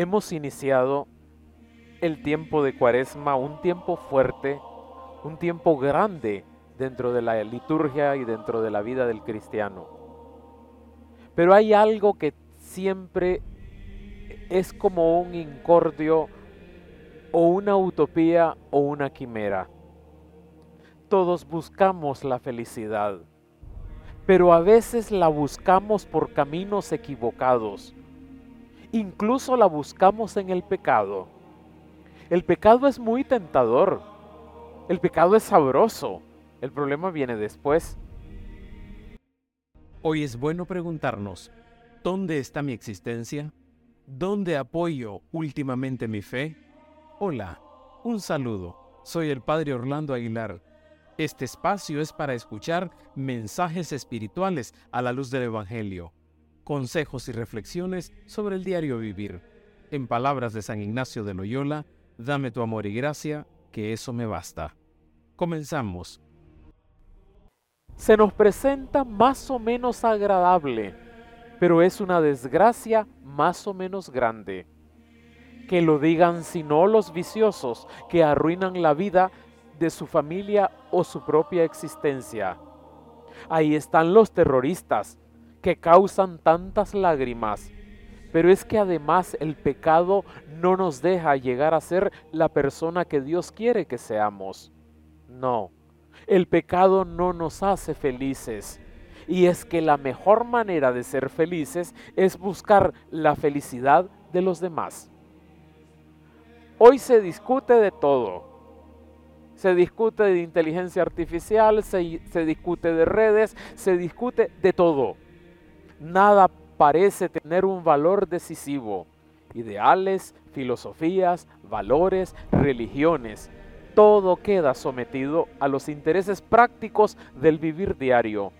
hemos iniciado el tiempo de cuaresma, un tiempo fuerte, un tiempo grande dentro de la liturgia y dentro de la vida del cristiano. Pero hay algo que siempre es como un incordio o una utopía o una quimera. Todos buscamos la felicidad, pero a veces la buscamos por caminos equivocados incluso la buscamos en el pecado. El pecado es muy tentador. El pecado es sabroso. El problema viene después. Hoy es bueno preguntarnos, ¿dónde está mi existencia? ¿Dónde apoyo últimamente mi fe? Hola, un saludo. Soy el Padre Orlando Aguilar. Este espacio es para escuchar mensajes espirituales a la luz del Evangelio consejos y reflexiones sobre el diario vivir. En palabras de San Ignacio de Loyola, dame tu amor y gracia, que eso me basta. Comenzamos. Se nos presenta más o menos agradable, pero es una desgracia más o menos grande. Que lo digan si no los viciosos que arruinan la vida de su familia o su propia existencia. Ahí están los terroristas, que causan tantas lágrimas. Pero es que además el pecado no nos deja llegar a ser la persona que Dios quiere que seamos. No, el pecado no nos hace felices. Y es que la mejor manera de ser felices es buscar la felicidad de los demás. Hoy se discute de todo. Se discute de inteligencia artificial, se, se discute de redes, se discute de todo nada parece tener un valor decisivo. Ideales, filosofías, valores, religiones, todo queda sometido a los intereses prácticos del vivir diario.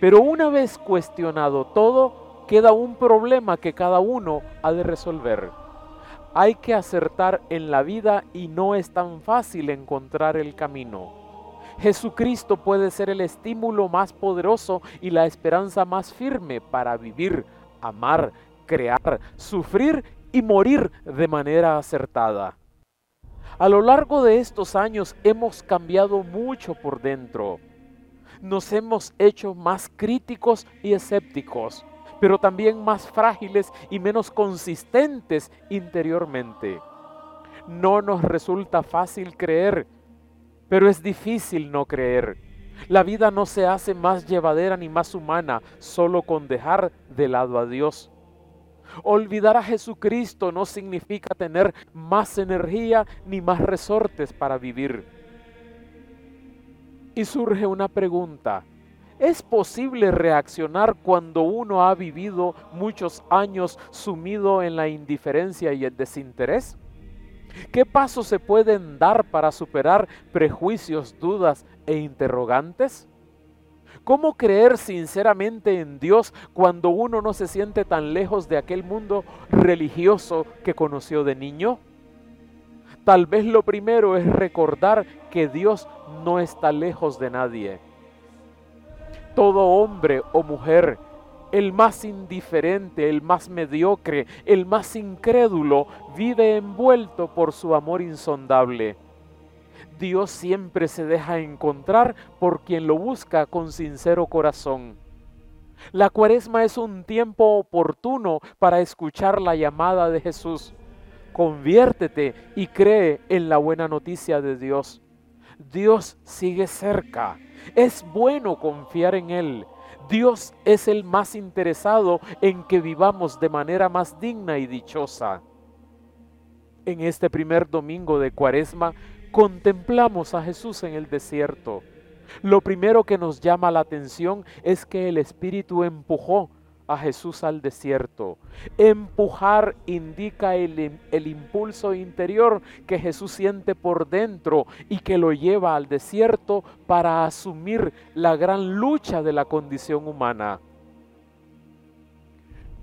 Pero una vez cuestionado todo, queda un problema que cada uno ha de resolver. Hay que acertar en la vida y no es tan fácil encontrar el camino. Jesucristo puede ser el estímulo más poderoso y la esperanza más firme para vivir, amar, crear, sufrir y morir de manera acertada. A lo largo de estos años hemos cambiado mucho por dentro. Nos hemos hecho más críticos y escépticos, pero también más frágiles y menos consistentes interiormente. No nos resulta fácil creer pero es difícil no creer. La vida no se hace más llevadera ni más humana solo con dejar de lado a Dios. Olvidar a Jesucristo no significa tener más energía ni más resortes para vivir. Y surge una pregunta. ¿Es posible reaccionar cuando uno ha vivido muchos años sumido en la indiferencia y el desinterés? ¿Qué pasos se pueden dar para superar prejuicios, dudas e interrogantes? ¿Cómo creer sinceramente en Dios cuando uno no se siente tan lejos de aquel mundo religioso que conoció de niño? Tal vez lo primero es recordar que Dios no está lejos de nadie. Todo hombre o mujer el más indiferente, el más mediocre, el más incrédulo, vive envuelto por su amor insondable. Dios siempre se deja encontrar por quien lo busca con sincero corazón. La cuaresma es un tiempo oportuno para escuchar la llamada de Jesús. Conviértete y cree en la buena noticia de Dios. Dios sigue cerca. Es bueno confiar en Él Dios es el más interesado en que vivamos de manera más digna y dichosa. En este primer domingo de Cuaresma contemplamos a Jesús en el desierto. Lo primero que nos llama la atención es que el Espíritu empujó a Jesús al desierto. Empujar indica el, el, impulso interior que Jesús siente por dentro y que lo lleva al desierto para asumir la gran lucha de la condición humana.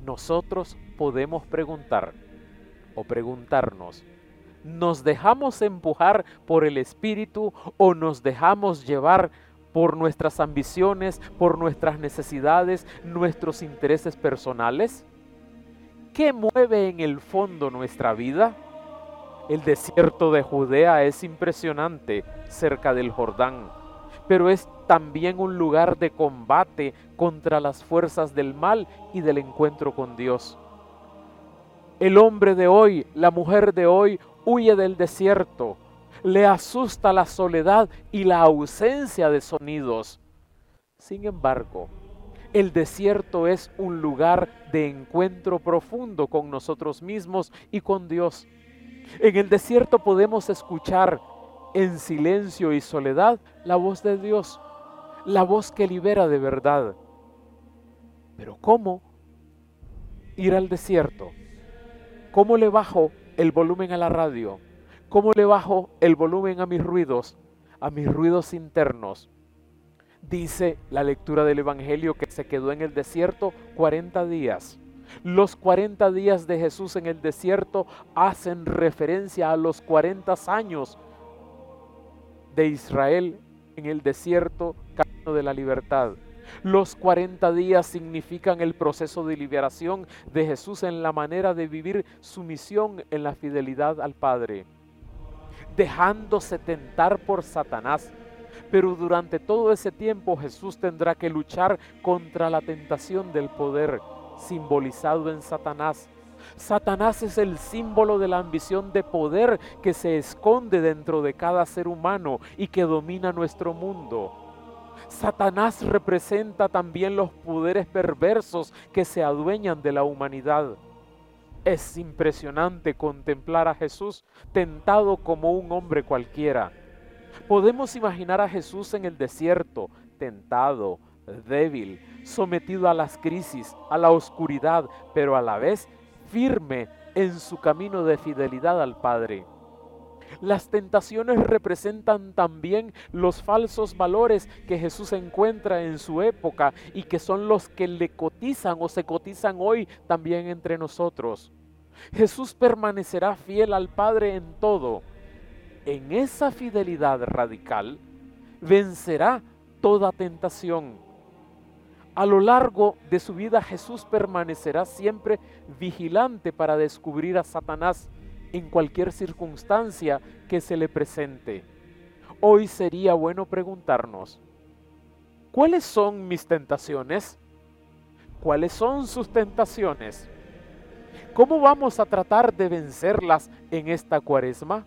Nosotros podemos preguntar o preguntarnos, ¿nos dejamos empujar por el Espíritu o nos dejamos llevar por nuestras ambiciones, por nuestras necesidades, nuestros intereses personales? ¿Qué mueve en el fondo nuestra vida? El desierto de Judea es impresionante cerca del Jordán, pero es también un lugar de combate contra las fuerzas del mal y del encuentro con Dios. El hombre de hoy, la mujer de hoy, huye del desierto, le asusta la soledad y la ausencia de sonidos. Sin embargo, el desierto es un lugar de encuentro profundo con nosotros mismos y con Dios. En el desierto podemos escuchar en silencio y soledad la voz de Dios, la voz que libera de verdad. Pero ¿cómo ir al desierto? ¿Cómo le bajo el volumen a la radio? ¿Cómo le bajo el volumen a mis ruidos, a mis ruidos internos? Dice la lectura del Evangelio que se quedó en el desierto 40 días. Los 40 días de Jesús en el desierto hacen referencia a los 40 años de Israel en el desierto, camino de la libertad. Los 40 días significan el proceso de liberación de Jesús en la manera de vivir su misión en la fidelidad al Padre, dejándose tentar por Satanás pero durante todo ese tiempo Jesús tendrá que luchar contra la tentación del poder simbolizado en Satanás. Satanás es el símbolo de la ambición de poder que se esconde dentro de cada ser humano y que domina nuestro mundo. Satanás representa también los poderes perversos que se adueñan de la humanidad. Es impresionante contemplar a Jesús tentado como un hombre cualquiera Podemos imaginar a Jesús en el desierto, tentado, débil, sometido a las crisis, a la oscuridad, pero a la vez firme en su camino de fidelidad al Padre. Las tentaciones representan también los falsos valores que Jesús encuentra en su época y que son los que le cotizan o se cotizan hoy también entre nosotros. Jesús permanecerá fiel al Padre en todo en esa fidelidad radical vencerá toda tentación. A lo largo de su vida Jesús permanecerá siempre vigilante para descubrir a Satanás en cualquier circunstancia que se le presente. Hoy sería bueno preguntarnos, ¿cuáles son mis tentaciones? ¿Cuáles son sus tentaciones? ¿Cómo vamos a tratar de vencerlas en esta cuaresma?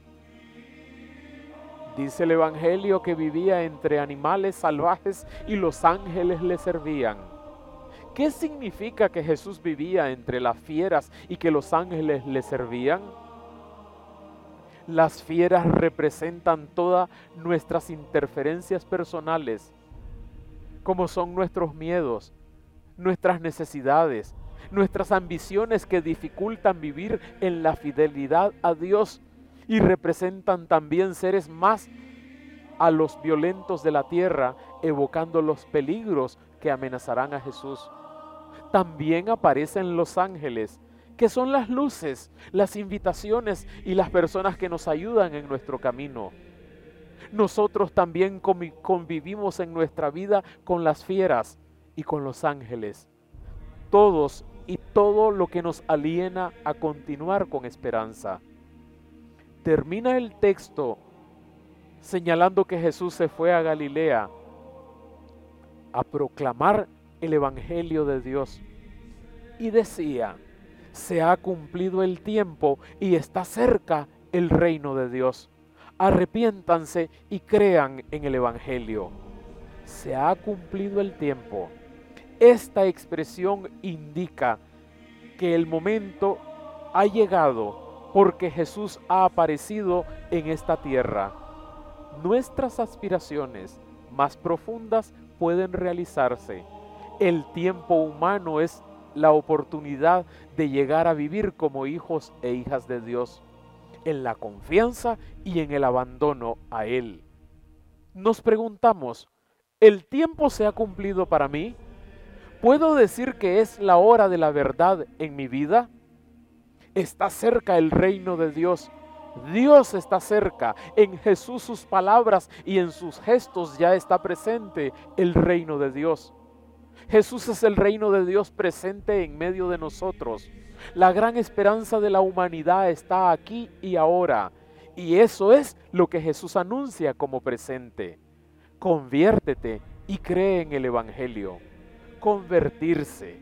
Dice el Evangelio que vivía entre animales salvajes y los ángeles le servían. ¿Qué significa que Jesús vivía entre las fieras y que los ángeles le servían? Las fieras representan todas nuestras interferencias personales, como son nuestros miedos, nuestras necesidades, nuestras ambiciones que dificultan vivir en la fidelidad a Dios y representan también seres más a los violentos de la tierra, evocando los peligros que amenazarán a Jesús. También aparecen los ángeles, que son las luces, las invitaciones y las personas que nos ayudan en nuestro camino. Nosotros también convivimos en nuestra vida con las fieras y con los ángeles. Todos y todo lo que nos aliena a continuar con esperanza termina el texto señalando que Jesús se fue a Galilea a proclamar el Evangelio de Dios. Y decía, se ha cumplido el tiempo y está cerca el reino de Dios. Arrepiéntanse y crean en el Evangelio. Se ha cumplido el tiempo. Esta expresión indica que el momento ha llegado porque Jesús ha aparecido en esta tierra. Nuestras aspiraciones más profundas pueden realizarse. El tiempo humano es la oportunidad de llegar a vivir como hijos e hijas de Dios, en la confianza y en el abandono a Él. Nos preguntamos, ¿el tiempo se ha cumplido para mí? ¿Puedo decir que es la hora de la verdad en mi vida? Está cerca el reino de Dios. Dios está cerca. En Jesús sus palabras y en sus gestos ya está presente el reino de Dios. Jesús es el reino de Dios presente en medio de nosotros. La gran esperanza de la humanidad está aquí y ahora. Y eso es lo que Jesús anuncia como presente. Conviértete y cree en el Evangelio. Convertirse,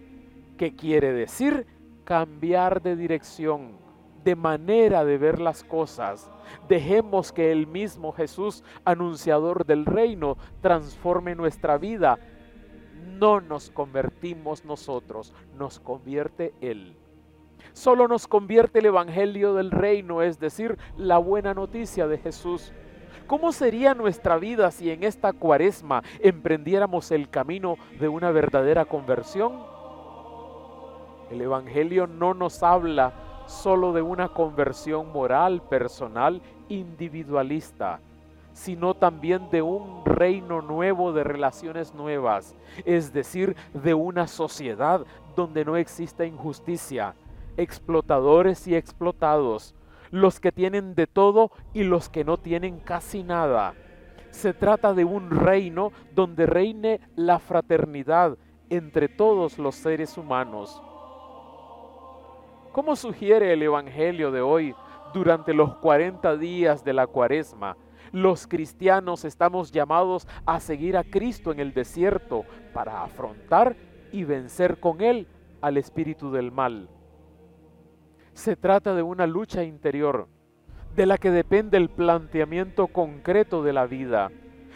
¿qué quiere decir? Cambiar de dirección, de manera de ver las cosas. Dejemos que el mismo Jesús, anunciador del reino, transforme nuestra vida. No nos convertimos nosotros, nos convierte Él. Solo nos convierte el Evangelio del reino, es decir, la buena noticia de Jesús. ¿Cómo sería nuestra vida si en esta cuaresma emprendiéramos el camino de una verdadera conversión? El Evangelio no nos habla solo de una conversión moral, personal, individualista, sino también de un reino nuevo de relaciones nuevas, es decir, de una sociedad donde no exista injusticia, explotadores y explotados, los que tienen de todo y los que no tienen casi nada. Se trata de un reino donde reine la fraternidad entre todos los seres humanos. ¿Cómo sugiere el Evangelio de hoy durante los 40 días de la cuaresma? Los cristianos estamos llamados a seguir a Cristo en el desierto para afrontar y vencer con Él al espíritu del mal. Se trata de una lucha interior, de la que depende el planteamiento concreto de la vida.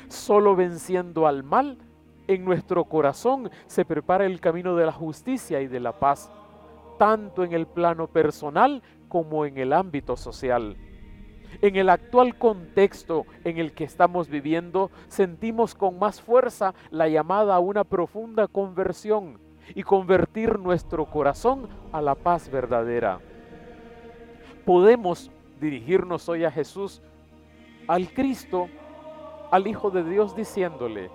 Solo venciendo al mal, en nuestro corazón se prepara el camino de la justicia y de la paz, tanto en el plano personal como en el ámbito social. En el actual contexto en el que estamos viviendo, sentimos con más fuerza la llamada a una profunda conversión y convertir nuestro corazón a la paz verdadera. Podemos dirigirnos hoy a Jesús, al Cristo, al Hijo de Dios, diciéndole,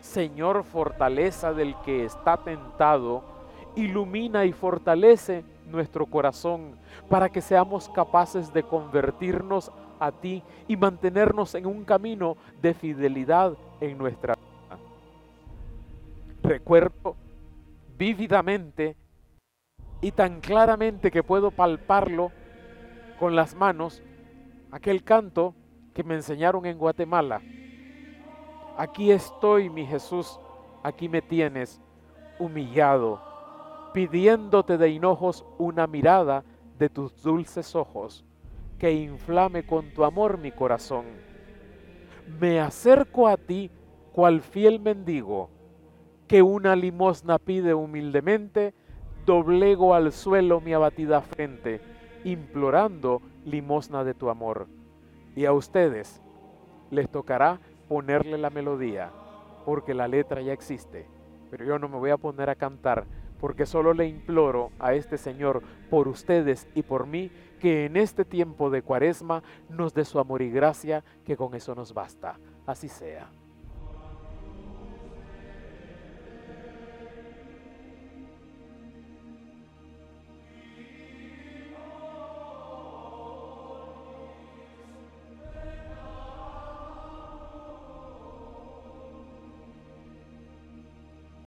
Señor, fortaleza del que está tentado, ilumina y fortalece nuestro corazón para que seamos capaces de convertirnos a ti y mantenernos en un camino de fidelidad en nuestra vida. Recuerdo vívidamente y tan claramente que puedo palparlo con las manos aquel canto que me enseñaron en Guatemala. Aquí estoy, mi Jesús, aquí me tienes, humillado, pidiéndote de hinojos una mirada de tus dulces ojos, que inflame con tu amor mi corazón. Me acerco a ti cual fiel mendigo, que una limosna pide humildemente, doblego al suelo mi abatida frente implorando limosna de tu amor. Y a ustedes les tocará ponerle la melodía, porque la letra ya existe. Pero yo no me voy a poner a cantar, porque solo le imploro a este Señor por ustedes y por mí, que en este tiempo de cuaresma nos dé su amor y gracia, que con eso nos basta. Así sea.